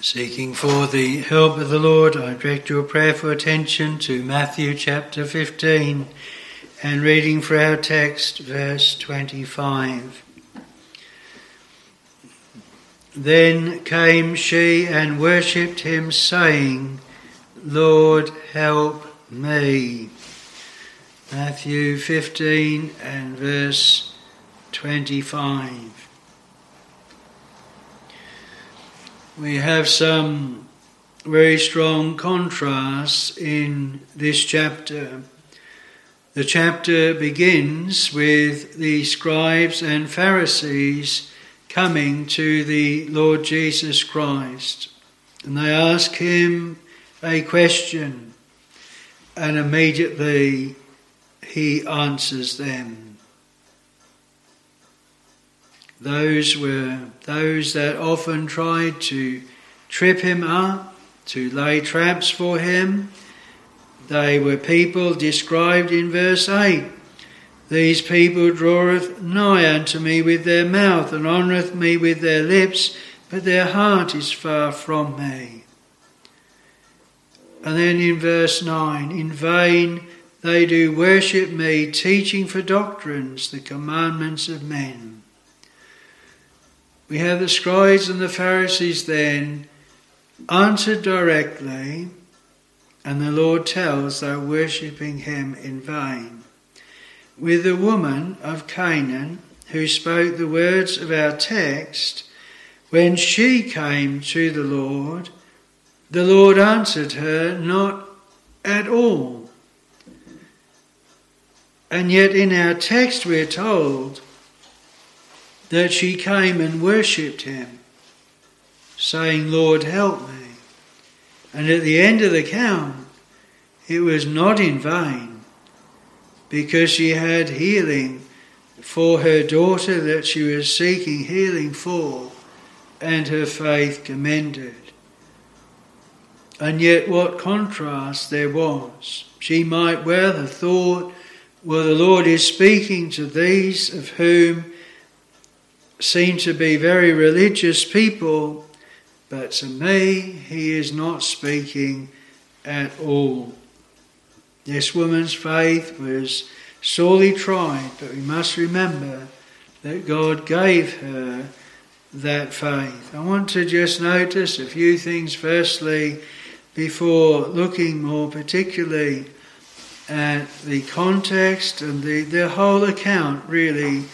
Seeking for the help of the Lord, I direct your prayerful attention to Matthew chapter 15 and reading for our text, verse 25. Then came she and worshipped him, saying, Lord, help me. Matthew 15 and verse 25. We have some very strong contrasts in this chapter. The chapter begins with the scribes and Pharisees coming to the Lord Jesus Christ, and they ask him a question, and immediately he answers them. Those were those that often tried to trip him up, to lay traps for him. They were people described in verse 8. These people draweth nigh unto me with their mouth, and honoureth me with their lips, but their heart is far from me. And then in verse 9, in vain they do worship me, teaching for doctrines the commandments of men. We have the scribes and the Pharisees then answered directly, and the Lord tells they're worshipping him in vain. With the woman of Canaan who spoke the words of our text, when she came to the Lord, the Lord answered her not at all. And yet in our text we're told that she came and worshipped him, saying, Lord, help me. And at the end of the count, it was not in vain, because she had healing for her daughter that she was seeking healing for, and her faith commended. And yet, what contrast there was. She might well have thought, well, the Lord is speaking to these of whom seem to be very religious people, but to me, he is not speaking at all. This woman's faith was sorely tried, but we must remember that God gave her that faith. I want to just notice a few things firstly before looking more particularly at the context and the, the whole account really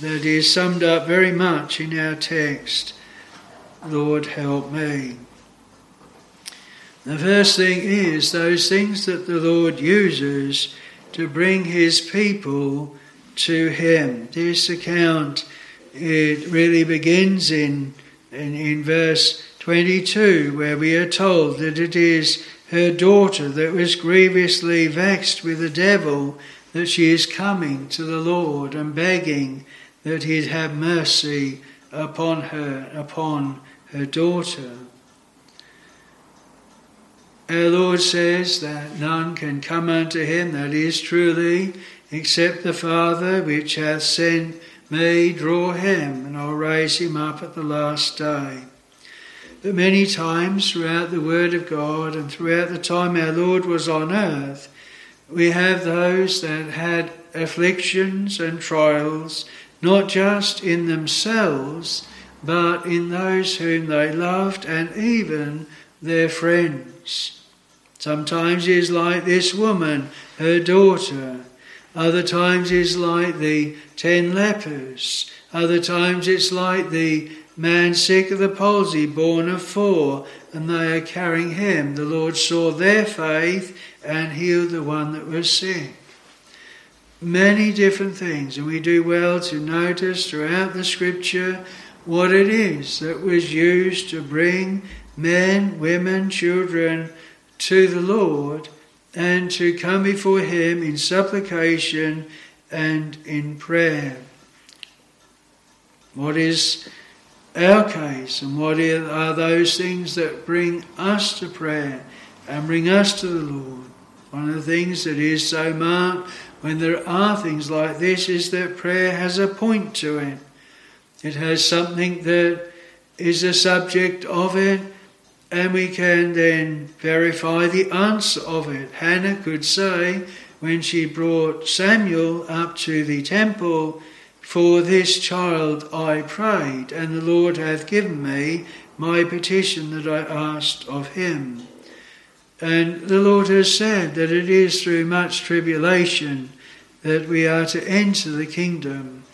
that is summed up very much in our text Lord, help me. The first thing is those things that the Lord uses to bring his people to him. This account, it really begins in, in, in verse 22, where we are told that it is her daughter that was grievously vexed with the devil that she is coming to the Lord and begging that he'd have mercy upon her, upon her daughter. Our Lord says that none can come unto him, that is truly, except the Father which hath sent me draw him, and I'll raise him up at the last day. But many times throughout the Word of God and throughout the time our Lord was on earth, we have those that had afflictions and trials not just in themselves, but in those whom they loved and even their friends. Sometimes it is like this woman, her daughter. Other times it's like the ten lepers. Other times it's like the man sick of the palsy, borne of four, and they are carrying him. The Lord saw their faith and healed the one that was sick many different things, and we do well to notice throughout the scripture what it is that was used to bring men, women, children to the Lord and to come before Him in supplication and in prayer. What is our case, and what are those things that bring us to prayer and bring us to the Lord? One of the things that is so marked when there are things like this is that prayer has a point to it. It has something that is the subject of it, and we can then verify the answer of it. Hannah could say, when she brought Samuel up to the temple, For this child I prayed, and the Lord hath given me my petition that I asked of him. And the Lord has said that it is through much tribulation that we are to enter the kingdom,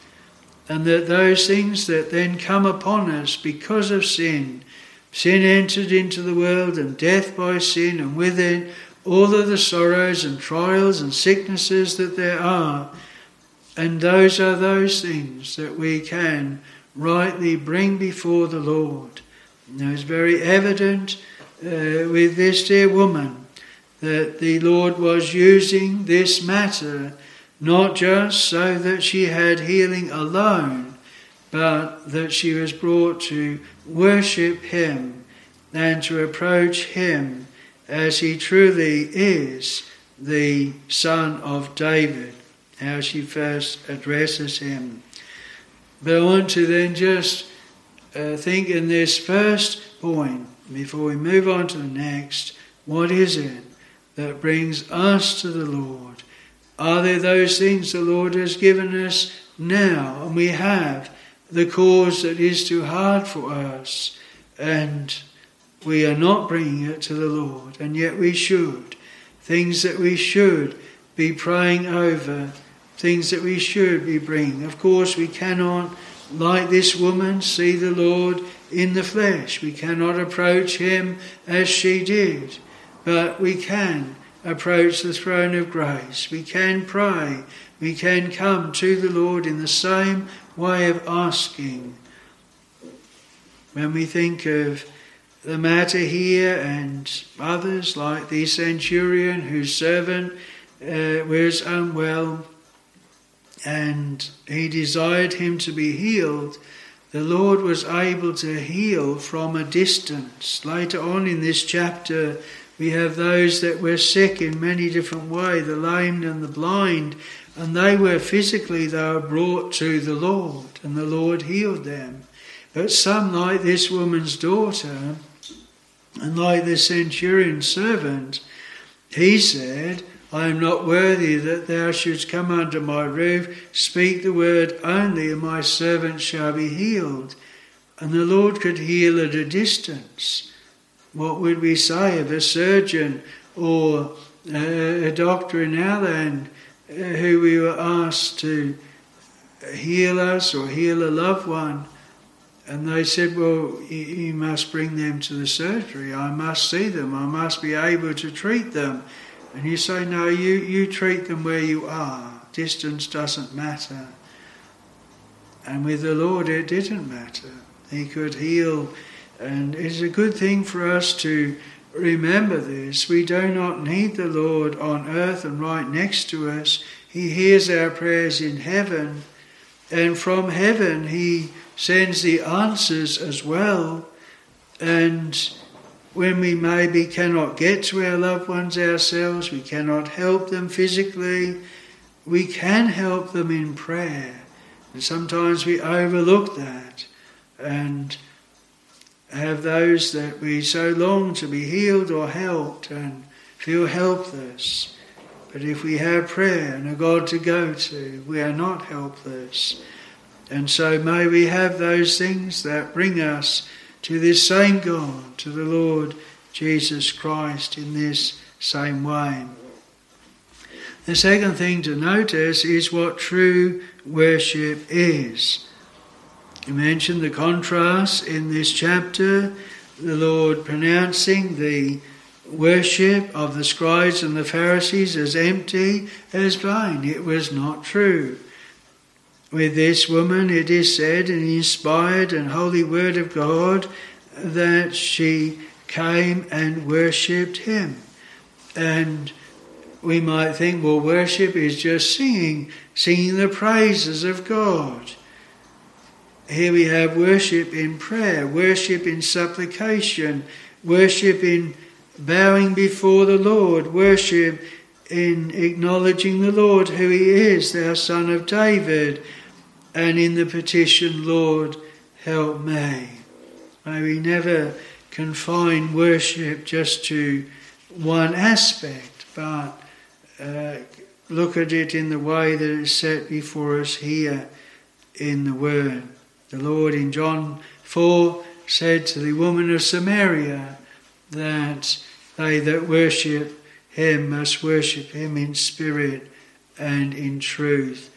and that those things that then come upon us because of sin, sin entered into the world, and death by sin, and with it all of the sorrows and trials and sicknesses that there are. And those are those things that we can rightly bring before the Lord. Now it's very evident uh, with this dear woman that the Lord was using this matter not just so that she had healing alone, but that she was brought to worship Him and to approach Him as He truly is the Son of David, how she first addresses Him. But I want to then just uh, think in this first point, before we move on to the next, what is it that brings us to the Lord? Are there those things the Lord has given us now? And we have the cause that is too hard for us, and we are not bringing it to the Lord, and yet we should. Things that we should be praying over, things that we should be bringing. Of course, we cannot, like this woman, see the Lord in the flesh. We cannot approach Him as she did, but we can approach the throne of grace. We can pray. We can come to the Lord in the same way of asking. When we think of the matter here and others, like the centurion whose servant uh, was unwell and he desired him to be healed, the Lord was able to heal from a distance. Later on in this chapter, we have those that were sick in many different ways, the lame and the blind, and they were physically, they were brought to the Lord, and the Lord healed them. But some, like this woman's daughter, and like the centurion's servant, he said, I am not worthy that thou shouldst come under my roof. Speak the word only, and my servant shall be healed. And the Lord could heal at a distance. What would we say of a surgeon or a doctor in our land uh, who we were asked to heal us or heal a loved one? And they said, Well, you must bring them to the surgery. I must see them. I must be able to treat them. And you say, No, you, you treat them where you are. Distance doesn't matter. And with the Lord, it didn't matter. He could heal and it's a good thing for us to remember this. We do not need the Lord on earth and right next to us. He hears our prayers in heaven, and from heaven He sends the answers as well. And when we maybe cannot get to our loved ones ourselves, we cannot help them physically, we can help them in prayer. And sometimes we overlook that. And have those that we so long to be healed or helped and feel helpless. But if we have prayer and a God to go to, we are not helpless. And so may we have those things that bring us to this same God, to the Lord Jesus Christ in this same way. The second thing to notice is what true worship is. You mentioned the contrast in this chapter, the Lord pronouncing the worship of the scribes and the Pharisees as empty, as vain. It was not true. With this woman, it is said in the inspired and holy word of God that she came and worshipped Him. And we might think, well, worship is just singing, singing the praises of God. Here we have worship in prayer, worship in supplication, worship in bowing before the Lord, worship in acknowledging the Lord who He is, thou Son of David, and in the petition, Lord, help me. May we never confine worship just to one aspect, but uh, look at it in the way that it's set before us here in the Word. The Lord in John 4 said to the woman of Samaria that they that worship him must worship him in spirit and in truth.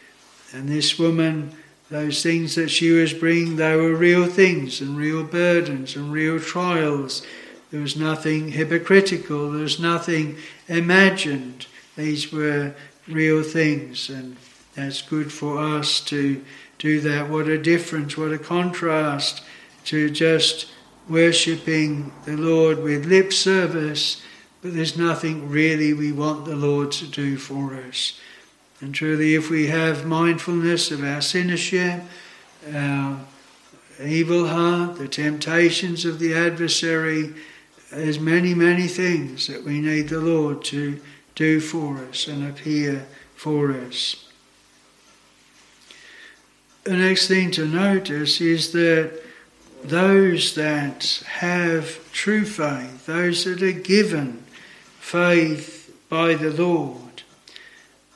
And this woman, those things that she was bringing, they were real things and real burdens and real trials. There was nothing hypocritical, there was nothing imagined. These were real things, and that's good for us to do that. What a difference, what a contrast to just worshipping the Lord with lip service, but there's nothing really we want the Lord to do for us. And truly, if we have mindfulness of our sinnership, our evil heart, the temptations of the adversary, there's many, many things that we need the Lord to do for us and appear for us. The next thing to notice is that those that have true faith, those that are given faith by the Lord,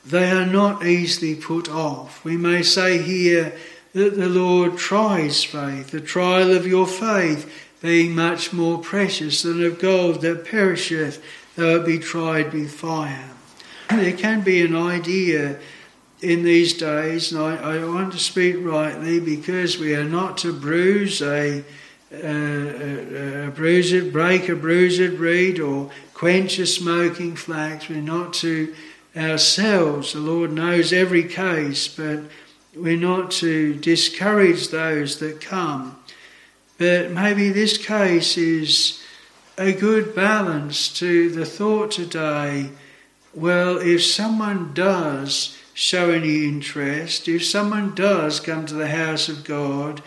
they are not easily put off. We may say here that the Lord tries faith, the trial of your faith being much more precious than of gold that perisheth, though it be tried with fire. There can be an idea in these days, and I, I, want to speak rightly because we are not to bruise a, a, a bruised, break a bruised reed or quench a smoking flax. We're not to ourselves. The Lord knows every case, but we're not to discourage those that come. But maybe this case is a good balance to the thought today. Well, if someone does show any interest, if someone does come to the house of God,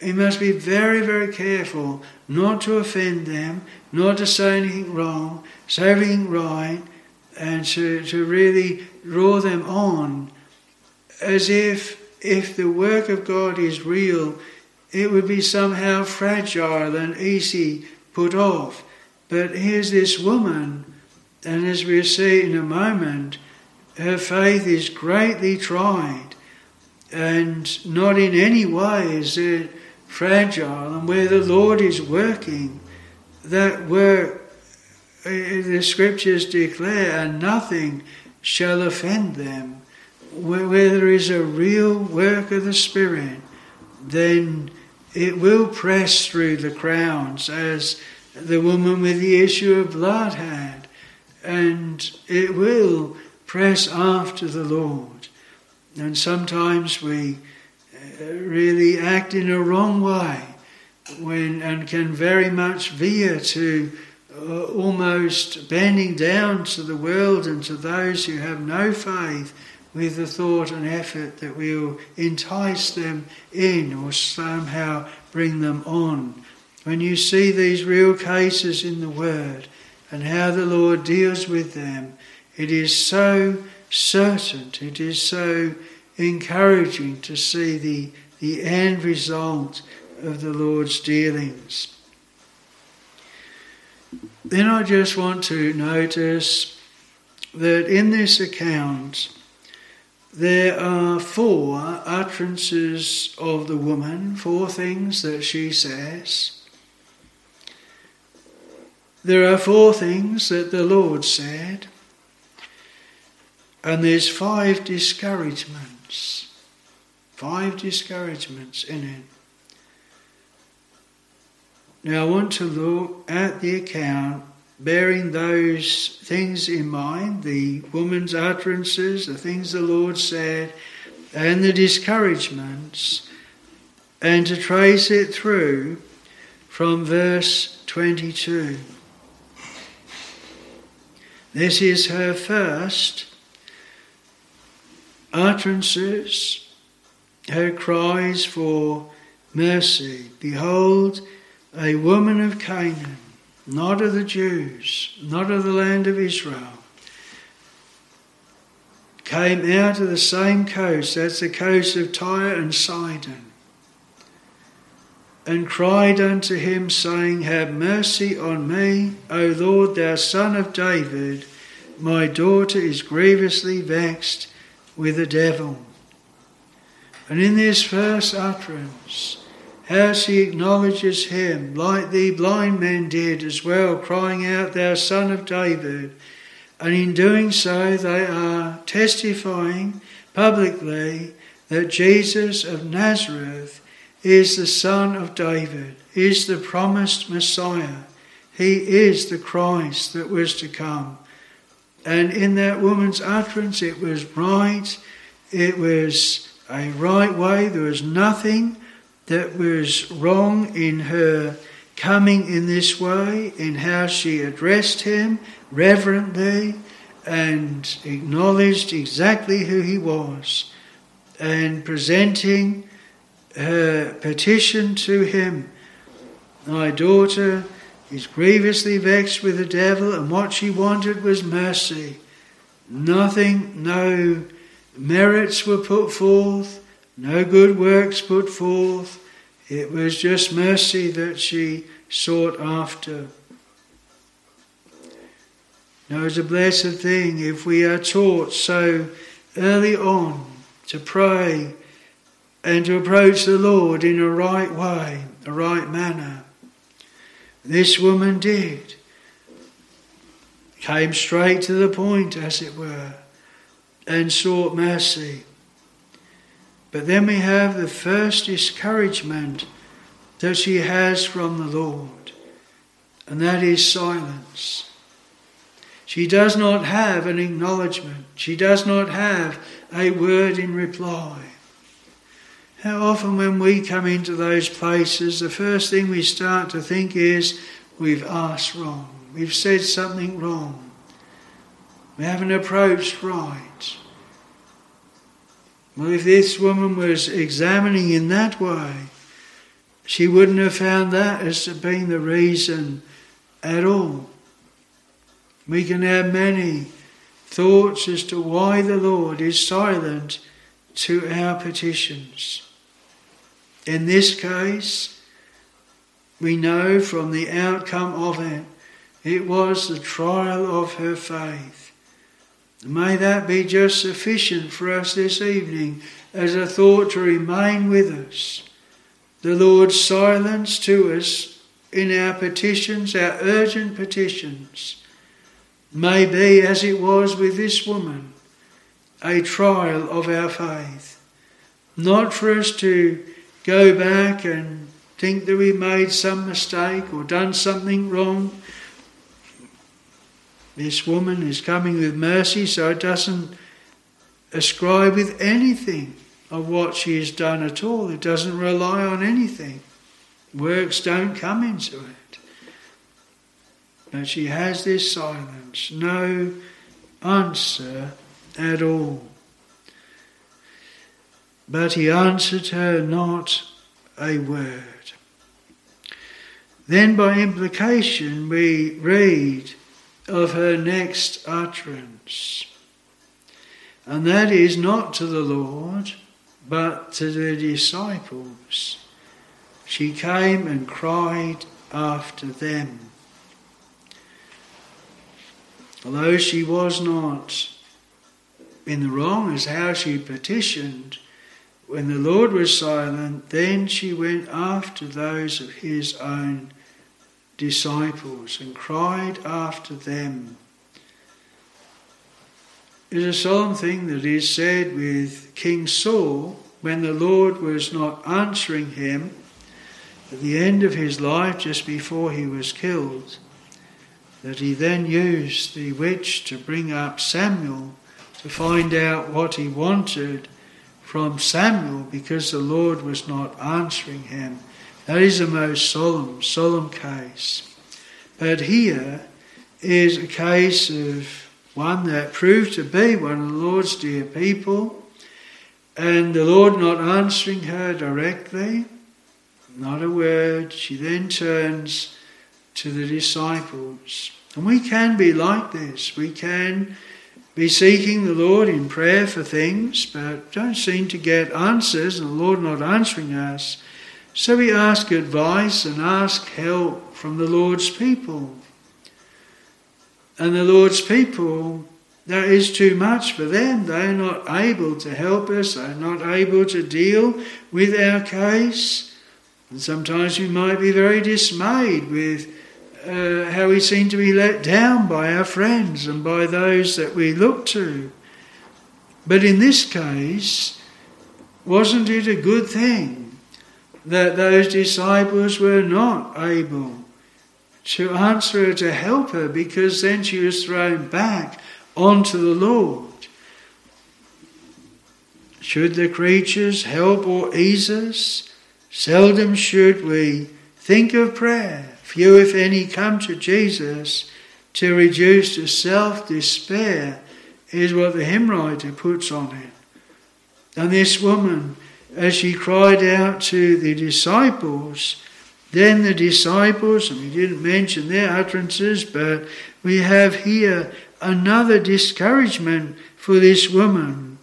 he must be very, very careful not to offend them, not to say anything wrong, say everything right, and to, to really draw them on as if if the work of God is real, it would be somehow fragile and easy put off. But here's this woman, and as we'll see in a moment, her faith is greatly tried, and not in any way is it fragile. And where the Lord is working, that work, eh, the scriptures declare, and nothing shall offend them. Where, where there is a real work of the Spirit, then it will press through the crowds as the woman with the issue of blood had, and it will press after the Lord. And sometimes we uh, really act in a wrong way when and can very much veer to uh, almost bending down to the world and to those who have no faith with the thought and effort that we'll entice them in or somehow bring them on. When you see these real cases in the Word and how the Lord deals with them, it is so certain, it is so encouraging to see the, the end result of the Lord's dealings. Then I just want to notice that in this account there are four utterances of the woman, four things that she says. There are four things that the Lord said. And there's five discouragements. Five discouragements in it. Now I want to look at the account bearing those things in mind the woman's utterances, the things the Lord said, and the discouragements, and to trace it through from verse 22. This is her first utterances, her cries for mercy. Behold, a woman of Canaan, not of the Jews, not of the land of Israel, came out of the same coast, that's the coast of Tyre and Sidon. and cried unto him, saying, Have mercy on me, O Lord, thou son of David. My daughter is grievously vexed with the devil. And in this first utterance, how she acknowledges him, like the blind men did as well, crying out, Thou son of David. And in doing so, they are testifying publicly that Jesus of Nazareth is the son of David, is the promised Messiah. He is the Christ that was to come. And in that woman's utterance, it was right, it was a right way, there was nothing that was wrong in her coming in this way, in how she addressed him reverently and acknowledged exactly who he was and presenting her petition to him. My daughter is grievously vexed with the devil, and what she wanted was mercy. Nothing, no merits were put forth, no good works put forth. It was just mercy that she sought after. Now, it's a blessed thing if we are taught so early on to pray and to approach the Lord in a right way, a right manner. This woman did. Came straight to the point, as it were, and sought mercy. But then we have the first discouragement that she has from the Lord, and that is silence. She does not have an acknowledgement, she does not have a word in reply. How often, when we come into those places, the first thing we start to think is we've asked wrong, we've said something wrong, we haven't approached right. Well, if this woman was examining in that way, she wouldn't have found that as being the reason at all. We can have many thoughts as to why the Lord is silent to our petitions. In this case, we know from the outcome of it, it was the trial of her faith. May that be just sufficient for us this evening as a thought to remain with us. The Lord's silence to us in our petitions, our urgent petitions, may be as it was with this woman, a trial of our faith. Not for us to go back and think that we made some mistake or done something wrong. This woman is coming with mercy, so it doesn't ascribe with anything of what she has done at all. It doesn't rely on anything. Works don't come into it. But she has this silence, no answer at all. But he answered her not a word. Then, by implication, we read of her next utterance. And that is not to the Lord, but to the disciples. She came and cried after them. Although she was not in the wrong as how she petitioned, when the Lord was silent, then she went after those of his own disciples and cried after them. It is a solemn thing that is said with King Saul when the Lord was not answering him at the end of his life, just before he was killed, that he then used the witch to bring up Samuel to find out what he wanted from Samuel because the Lord was not answering him. That is a most solemn, solemn case. But here is a case of one that proved to be one of the Lord's dear people, and the Lord not answering her directly, not a word. She then turns to the disciples. And we can be like this. We can be seeking the Lord in prayer for things, but don't seem to get answers, and the Lord not answering us. So we ask advice and ask help from the Lord's people. And the Lord's people, that is too much for them. They're not able to help us, they're not able to deal with our case. And sometimes we might be very dismayed with uh, how we seem to be let down by our friends and by those that we look to. But in this case, wasn't it a good thing that those disciples were not able to answer her, to help her, because then she was thrown back onto the Lord. Should the creatures help or ease us? Seldom should we think of prayer. Few, if any, come to Jesus to reduce to self despair, is what the hymn writer puts on it. And this woman as she cried out to the disciples, then the disciples, and we didn't mention their utterances, but we have here another discouragement for this woman.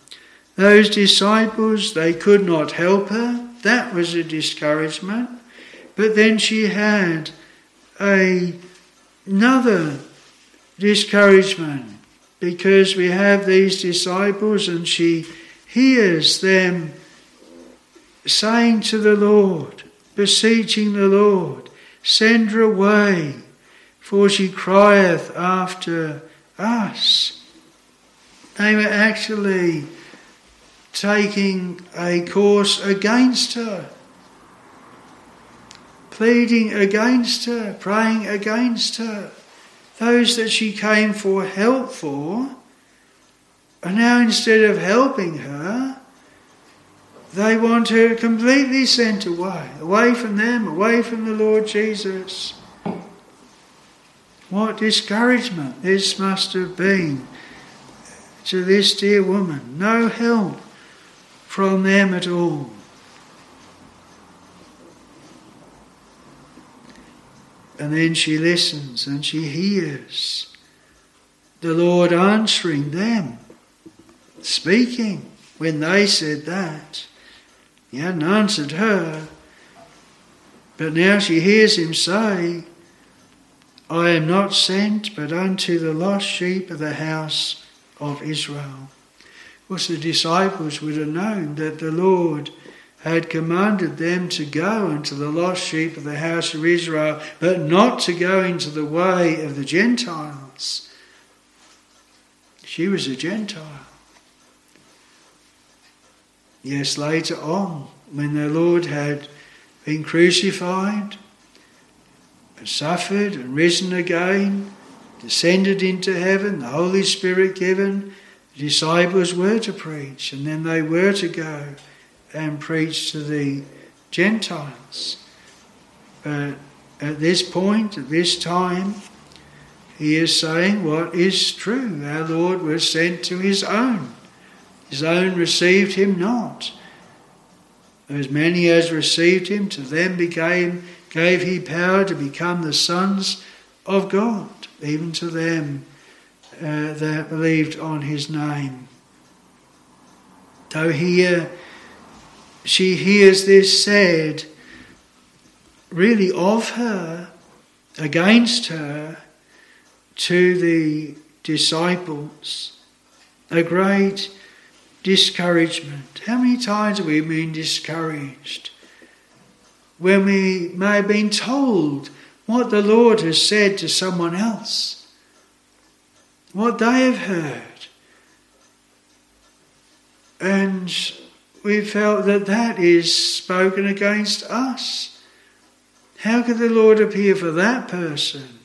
Those disciples, they could not help her. That was a discouragement. But then she had a, another discouragement because we have these disciples and she hears them saying to the Lord, beseeching the Lord, Send her away, for she crieth after us. They were actually taking a course against her, pleading against her, praying against her. Those that she came for help for, and now instead of helping her, they want her completely sent away, away from them, away from the Lord Jesus. What discouragement this must have been to this dear woman. No help from them at all. And then she listens and she hears the Lord answering them, speaking when they said that. He hadn't answered her. But now she hears him say, I am not sent but unto the lost sheep of the house of Israel. Of course, the disciples would have known that the Lord had commanded them to go unto the lost sheep of the house of Israel, but not to go into the way of the Gentiles. She was a Gentile. Yes, later on, when the Lord had been crucified, and suffered and risen again, descended into heaven, the Holy Spirit given, the disciples were to preach, and then they were to go and preach to the Gentiles. But at this point, at this time, he is saying what is true. Our Lord was sent to his own his own received him not. As many as received him, to them became, gave he power to become the sons of God, even to them uh, that believed on his name. So here she hears this said, really of her, against her, to the disciples. A great discouragement. How many times have we been discouraged? When we may have been told what the Lord has said to someone else, what they have heard. And we felt that that is spoken against us. How could the Lord appear for that person,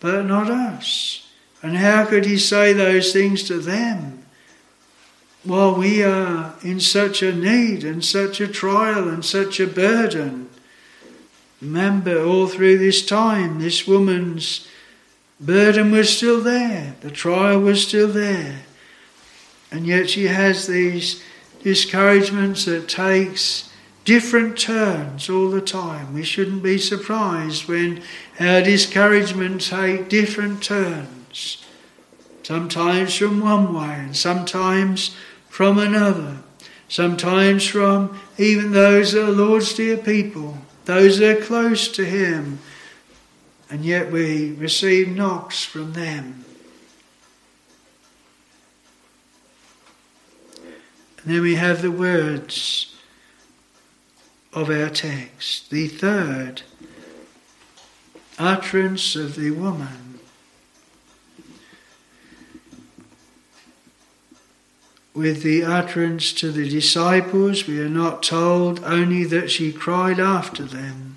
but not us? And how could He say those things to them? While we are in such a need and such a trial and such a burden. Remember, all through this time, this woman's burden was still there, the trial was still there. And yet she has these discouragements that takes different turns all the time. We shouldn't be surprised when our discouragement take different turns. Sometimes from one way and sometimes from another. sometimes from even those that are Lord's dear people, those that are close to Him, and yet we receive knocks from them. And then we have the words of our text, the third utterance of the woman. With the utterance to the disciples, we are not told only that she cried after them,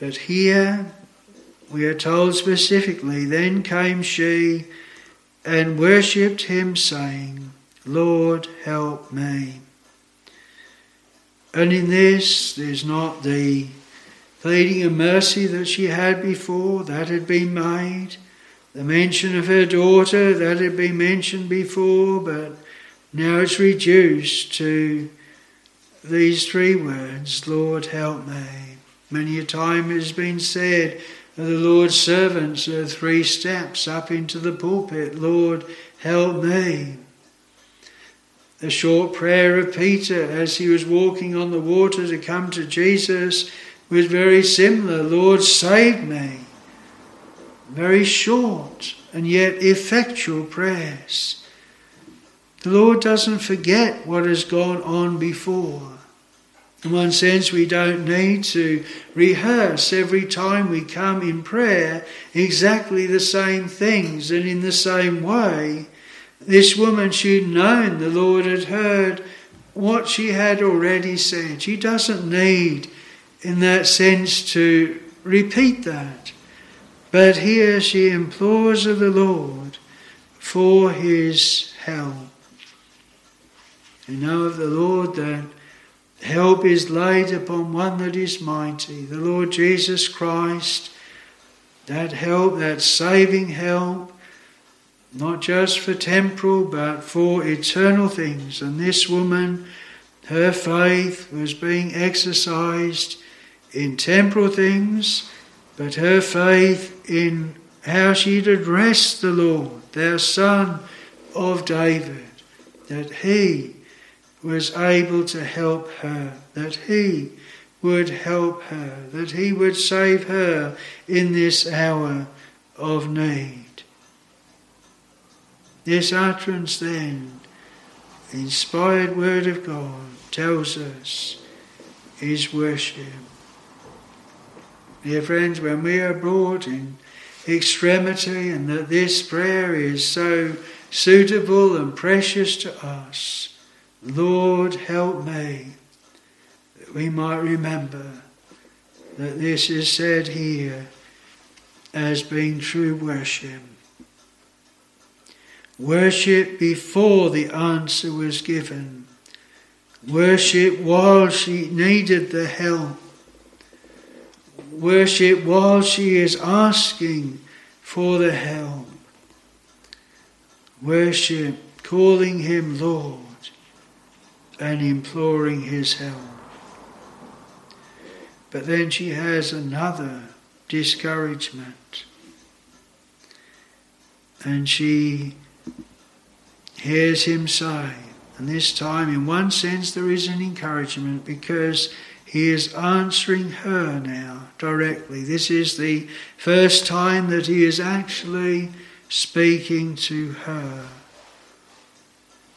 but here we are told specifically, then came she and worshipped him, saying, Lord, help me. And in this, there's not the pleading of mercy that she had before, that had been made, the mention of her daughter, that had been mentioned before, but now it's reduced to these three words Lord, help me. Many a time it has been said of the Lord's servants, are three steps up into the pulpit Lord, help me. The short prayer of Peter as he was walking on the water to come to Jesus was very similar Lord, save me. Very short and yet effectual prayers. The Lord doesn't forget what has gone on before. In one sense, we don't need to rehearse every time we come in prayer exactly the same things and in the same way this woman, she'd known the Lord had heard what she had already said. She doesn't need, in that sense, to repeat that. But here she implores of the Lord for his help. You know of the Lord that help is laid upon one that is mighty, the Lord Jesus Christ. That help, that saving help, not just for temporal but for eternal things. And this woman, her faith was being exercised in temporal things, but her faith in how she'd addressed the Lord, their son of David, that he was able to help her, that he would help her, that he would save her in this hour of need. This utterance, then, the inspired word of God, tells us is worship. Dear friends, when we are brought in extremity and that this prayer is so suitable and precious to us, Lord, help me, that we might remember that this is said here as being true worship. Worship before the answer was given. Worship while she needed the help. Worship while she is asking for the help. Worship calling him Lord and imploring his help. But then she has another discouragement. And she hears him say. And this time, in one sense, there is an encouragement because he is answering her now directly. This is the first time that he is actually speaking to her.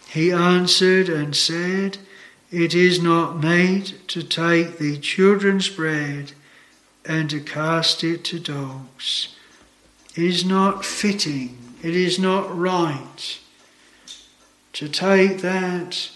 He answered and said, It is not made to take the children's bread and to cast it to dogs. It is not fitting, it is not right to take that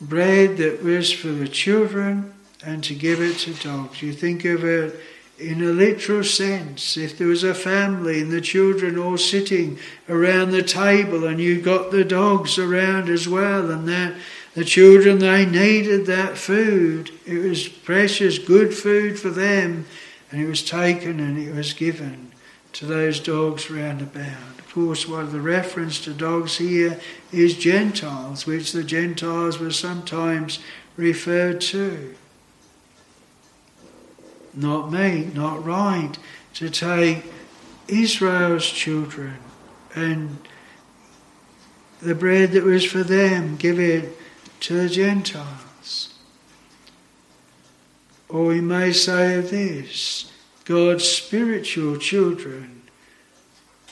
bread that was for the children and to give it to dogs. You think of it in a literal sense. If there was a family and the children all sitting around the table and you got the dogs around as well, and that the children they needed that food. It was precious, good food for them, and it was taken and it was given to those dogs round about Of course, one of the reference to dogs here is Gentiles, which the Gentiles were sometimes referred to. Not me, not right to take Israel's children and the bread that was for them, give it to the Gentiles. Or we may say of this God's spiritual children,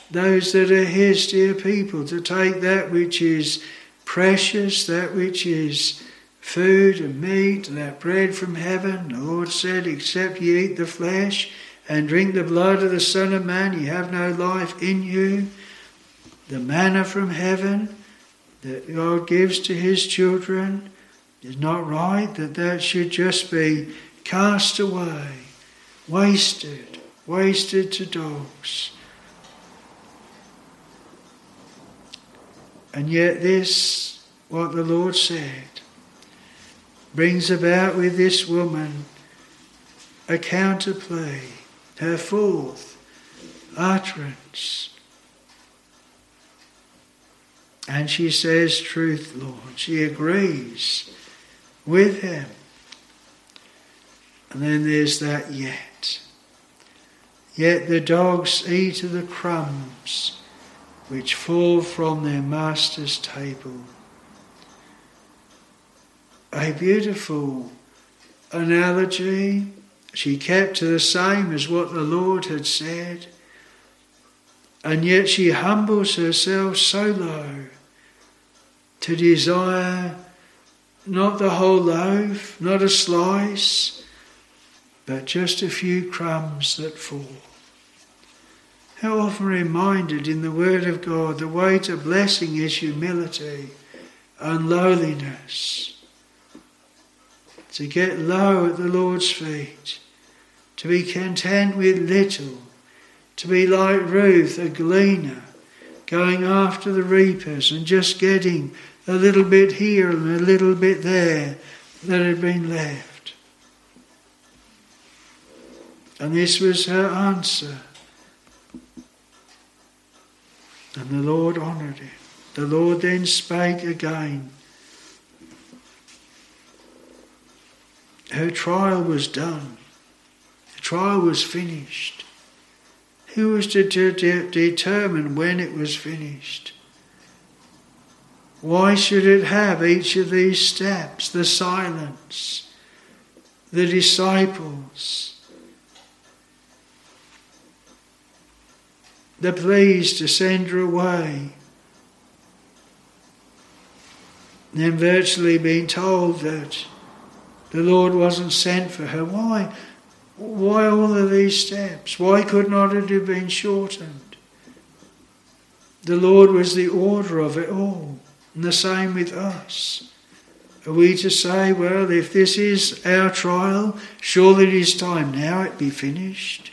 those that are His dear people, to take that which is precious, that which is food and meat, and that bread from heaven. The Lord said, Except ye eat the flesh and drink the blood of the Son of Man, ye have no life in you. The manna from heaven that God gives to His children is not right that that should just be cast away, wasted, wasted to dogs. And yet, this, what the Lord said, brings about with this woman a counterplay, her fourth utterance. And she says, Truth, Lord. She agrees with him. And then there's that yet. Yet the dogs eat of the crumbs which fall from their master's table. A beautiful analogy. She kept to the same as what the Lord had said. And yet she humbles herself so low to desire not the whole loaf, not a slice, but just a few crumbs that fall. How often reminded in the Word of God the way to blessing is humility and lowliness. To get low at the Lord's feet, to be content with little, to be like Ruth, a gleaner, going after the reapers and just getting a little bit here and a little bit there that had been left. And this was her answer. And the Lord honoured it. The Lord then spake again. Her trial was done. The trial was finished. Who was to de- determine when it was finished? Why should it have each of these steps? The silence, the disciples, the pleas to send her away, then virtually being told that the Lord wasn't sent for her. Why? Why all of these steps? Why could not it have been shortened? The Lord was the order of it all, and the same with us. Are we to say, well, if this is our trial, surely it is time now it be finished?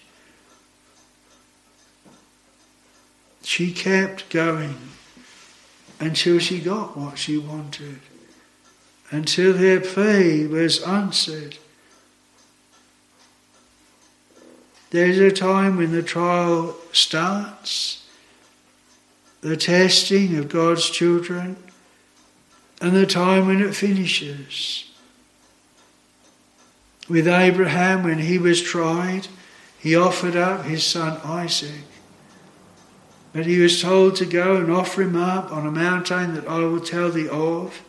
She kept going until she got what she wanted, until her plea was answered. There's a time when the trial starts, the testing of God's children, and the time when it finishes. With Abraham, when he was tried, he offered up his son Isaac. But he was told to go and offer him up on a mountain that I will tell thee of.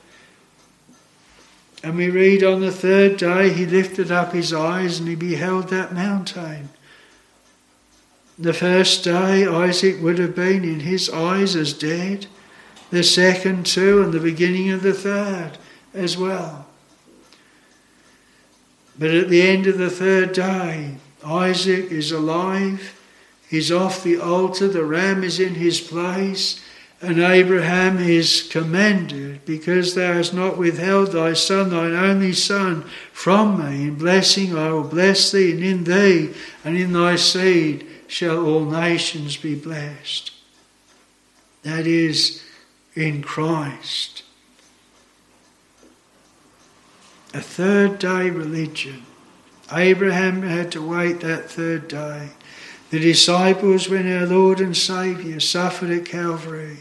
And we read on the third day he lifted up his eyes and he beheld that mountain. The first day, Isaac would have been in his eyes as dead. The second, too, and the beginning of the third as well. But at the end of the third day, Isaac is alive, he's off the altar, the ram is in his place, and Abraham is commended because thou hast not withheld thy son, thine only son, from me. In blessing I will bless thee, and in thee and in thy seed shall all nations be blessed. That is in Christ. A third day religion. Abraham had to wait that third day. The disciples, when our Lord and Saviour suffered at Calvary,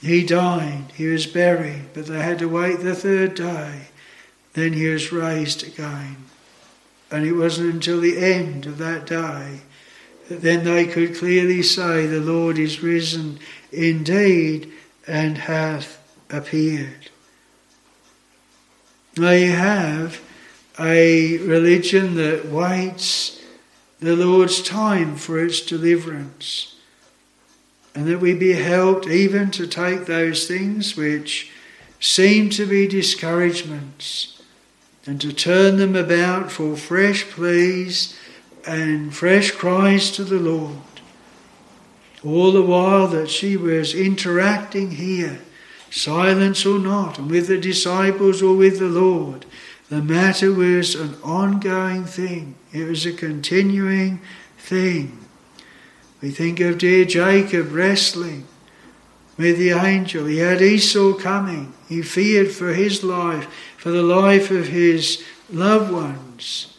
he died, he was buried, but they had to wait the third day. Then he was raised again. And it wasn't until the end of that day that then they could clearly say, The Lord is risen indeed and hath appeared. You have a religion that waits the Lord's time for its deliverance. And that we be helped even to take those things which seem to be discouragements and to turn them about for fresh pleas and fresh cries to the Lord. All the while that she was interacting here, silence or not, and with the disciples or with the Lord, the matter was an ongoing thing. It was a continuing thing. We think of dear Jacob wrestling with the angel. He had Esau coming. He feared for his life, for the life of his loved ones.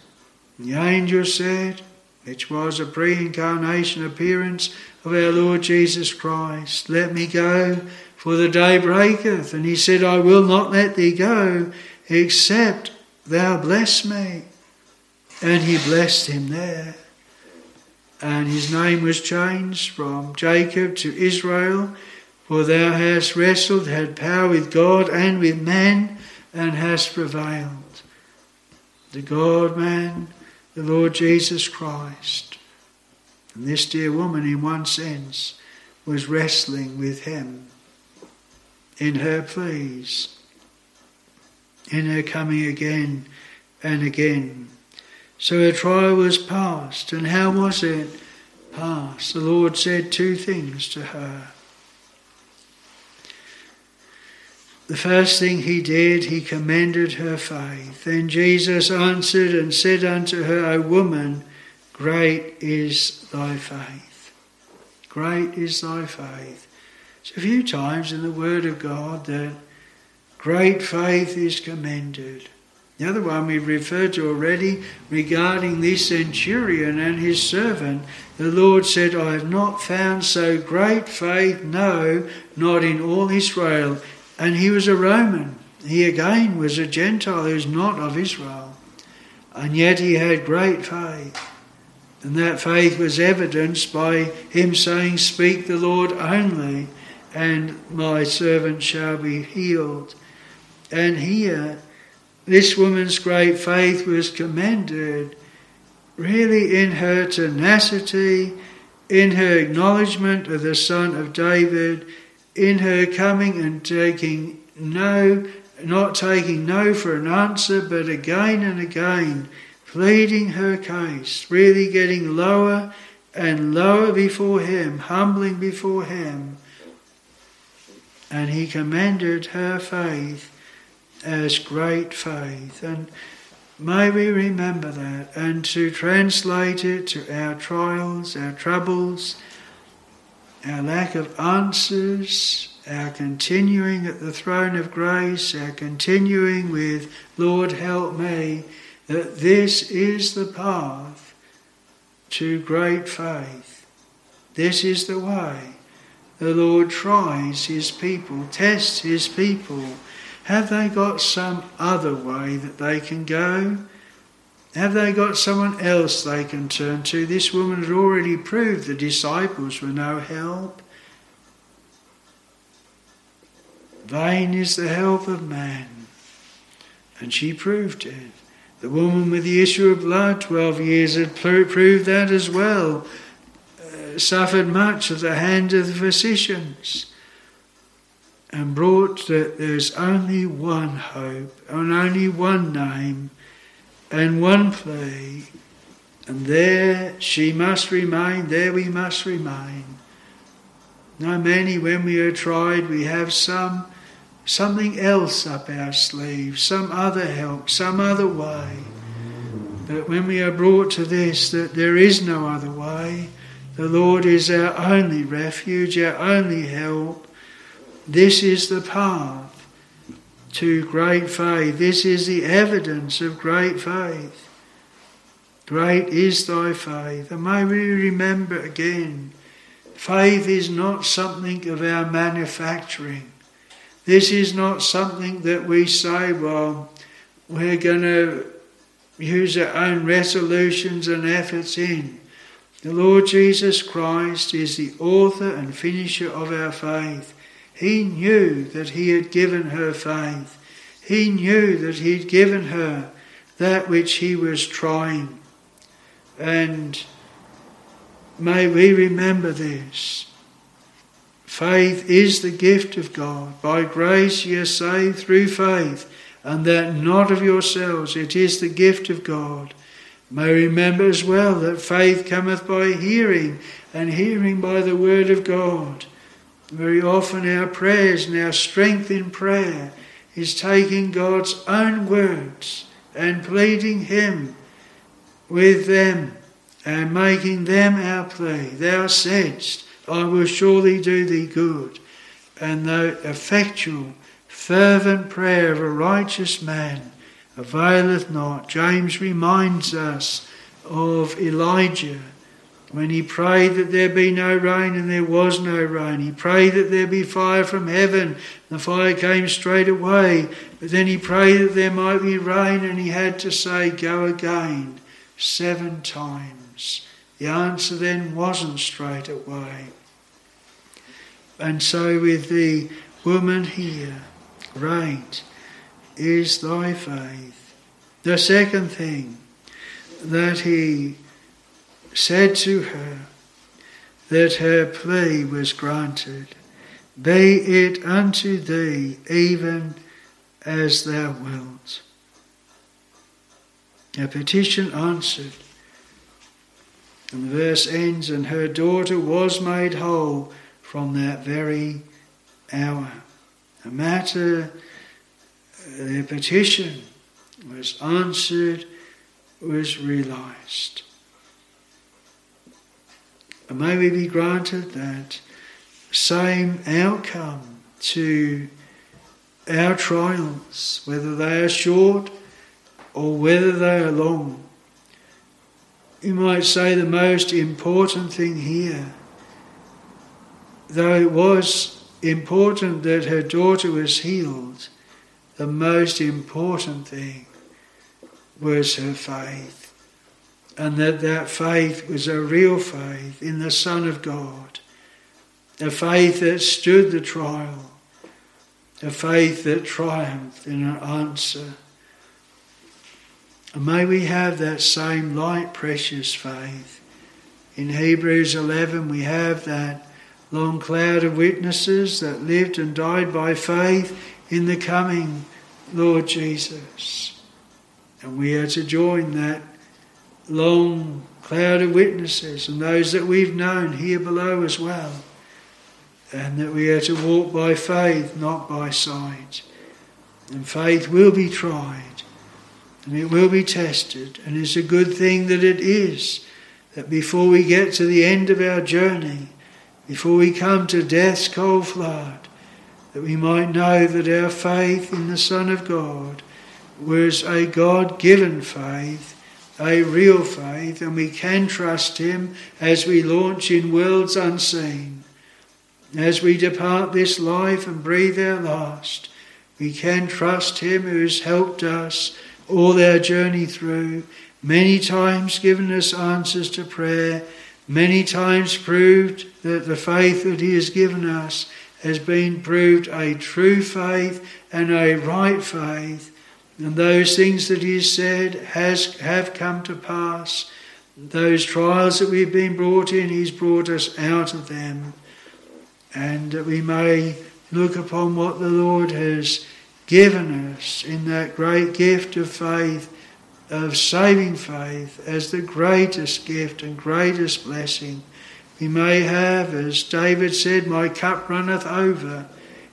The angel said, which was a pre incarnation appearance of our Lord Jesus Christ, Let me go, for the day breaketh. And he said, I will not let thee go, except thou bless me. And he blessed him there. And his name was changed from Jacob to Israel, for thou hast wrestled, had power with God and with man, and hast prevailed. The God man, the Lord Jesus Christ. And this dear woman, in one sense, was wrestling with him in her pleas, in her coming again and again. So her trial was past. And how was it past? The Lord said two things to her. The first thing he did, he commended her faith. Then Jesus answered and said unto her, O woman, great is thy faith. Great is thy faith. It's a few times in the Word of God that great faith is commended. The other one we referred to already regarding this centurion and his servant. The Lord said, I have not found so great faith, no, not in all Israel. And he was a Roman. He again was a Gentile who's not of Israel. And yet he had great faith. And that faith was evidenced by him saying, Speak the Lord only, and my servant shall be healed. And here, this woman's great faith was commended really in her tenacity, in her acknowledgement of the Son of David, in her coming and taking no, not taking no for an answer, but again and again pleading her case, really getting lower and lower before him, humbling before him. And he commended her faith as great faith. And may we remember that and to translate it to our trials, our troubles, our lack of answers, our continuing at the throne of grace, our continuing with, Lord, help me, that this is the path to great faith. This is the way. The Lord tries his people, tests his people have they got some other way that they can go? Have they got someone else they can turn to? This woman had already proved the disciples were no help. Vain is the help of man. And she proved it. The woman with the issue of blood, 12 years, had proved that as well. Uh, suffered much at the hand of the physicians and brought that there's only one hope and only one name and one plea, and there she must remain, there we must remain. Now, many, when we are tried, we have some something else up our sleeve, some other help, some other way. But when we are brought to this, that there is no other way, the Lord is our only refuge, our only help, this is the path to great faith. This is the evidence of great faith. Great is thy faith. And may we remember again faith is not something of our manufacturing. This is not something that we say, well, we're going to use our own resolutions and efforts in. The Lord Jesus Christ is the author and finisher of our faith. He knew that he had given her faith. he knew that he'd given her that which he was trying. And may we remember this. Faith is the gift of God. By grace ye are saved through faith, and that not of yourselves, it is the gift of God. May remember as well that faith cometh by hearing, and hearing by the word of God. Very often our prayers and our strength in prayer is taking God's own words and pleading Him with them and making them our plea. Thou saidst, I will surely do thee good. And the effectual, fervent prayer of a righteous man availeth not. James reminds us of Elijah when he prayed that there be no rain and there was no rain. He prayed that there be fire from heaven. And the fire came straight away. But then he prayed that there might be rain and he had to say, Go again seven times. The answer then wasn't straight away. And so with the woman here, great is thy faith. The second thing that he said to her that her plea was granted. Be it unto thee even as thou wilt. A petition answered. And the verse ends, and her daughter was made whole from that very hour. A matter, their petition was answered, was realized. And may we be granted that same outcome to our trials, whether they are short or whether they are long. You might say the most important thing here, though it was important that her daughter was healed, the most important thing was her faith and that that faith was a real faith in the Son of God, a faith that stood the trial, a faith that triumphed in an answer. And may we have that same light, precious faith. In Hebrews 11, we have that long cloud of witnesses that lived and died by faith in the coming Lord Jesus. And we are to join that long cloud of witnesses and those that we've known here below as well. And that we are to walk by faith, not by sight. And faith will be tried and it will be tested. And it's a good thing that it is that before we get to the end of our journey, before we come to death's cold flood, that we might know that our faith in the Son of God was a God given faith a real faith, and we can trust Him as we launch in worlds unseen. As we depart this life and breathe our last, we can trust Him who has helped us all our journey through, many times given us answers to prayer, many times proved that the faith that He has given us has been proved a true faith and a right faith and those things that he said has, have come to pass. Those trials that we've been brought in, he's brought us out of them. And that we may look upon what the Lord has given us in that great gift of faith, of saving faith, as the greatest gift and greatest blessing. We may have, as David said, My cup runneth over.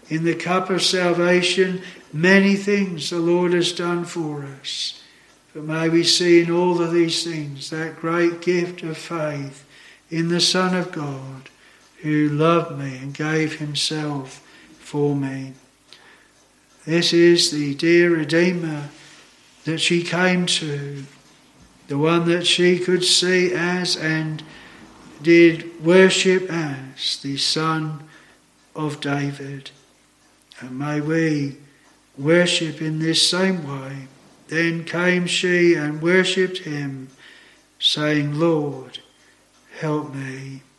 In the cup of salvation, Many things the Lord has done for us. But may we see in all of these things that great gift of faith in the Son of God who loved me and gave himself for me. This is the dear Redeemer that she came to, the one that she could see as and did worship as the Son of David. And may we worship in this same way. Then came she and worshipped him, saying, Lord, help me.